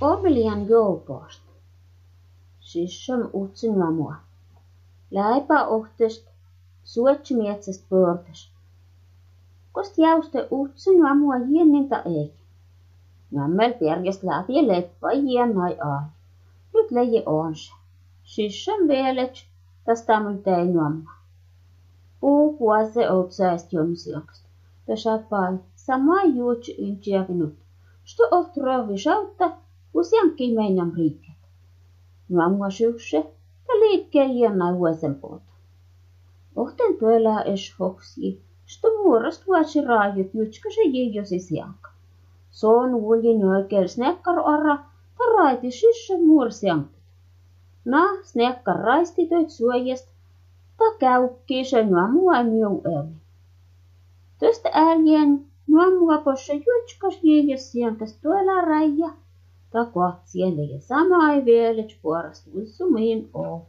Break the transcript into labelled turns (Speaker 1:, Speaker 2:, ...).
Speaker 1: Omelian joukost. Syssön utsin mua. Läipä ohtest suotsimietsestä pöörtäs. Kost jäuste utsin mua jieninta ei. Nammel pergest läpi leppa jiennai ai. Nyt leiji on se. Syssön vielet tästä mun tein nuomma. Puu kuase outsaist jomsiokst. Tässä pai sama juutsi yntiäkinut. Sto oht rovi shautta useankin meidän riikkeet. Nuomma syksy ja liikkeen jiennai vuosen puolta. Ohten tuella es hoksi. Sto muorast vuosi raajut jutska se jijosi sianka. Soon uljin oikein snekkar arra, ta raiti syssö muorsiankut. Na, snekkar raisti töit suojast, ta käykki se nuomua miu ääni. Tästä äälien nuomua possa jutskas jijos siankas tuolla raija, tako sienige samaiväleći puorasta uzzumim o.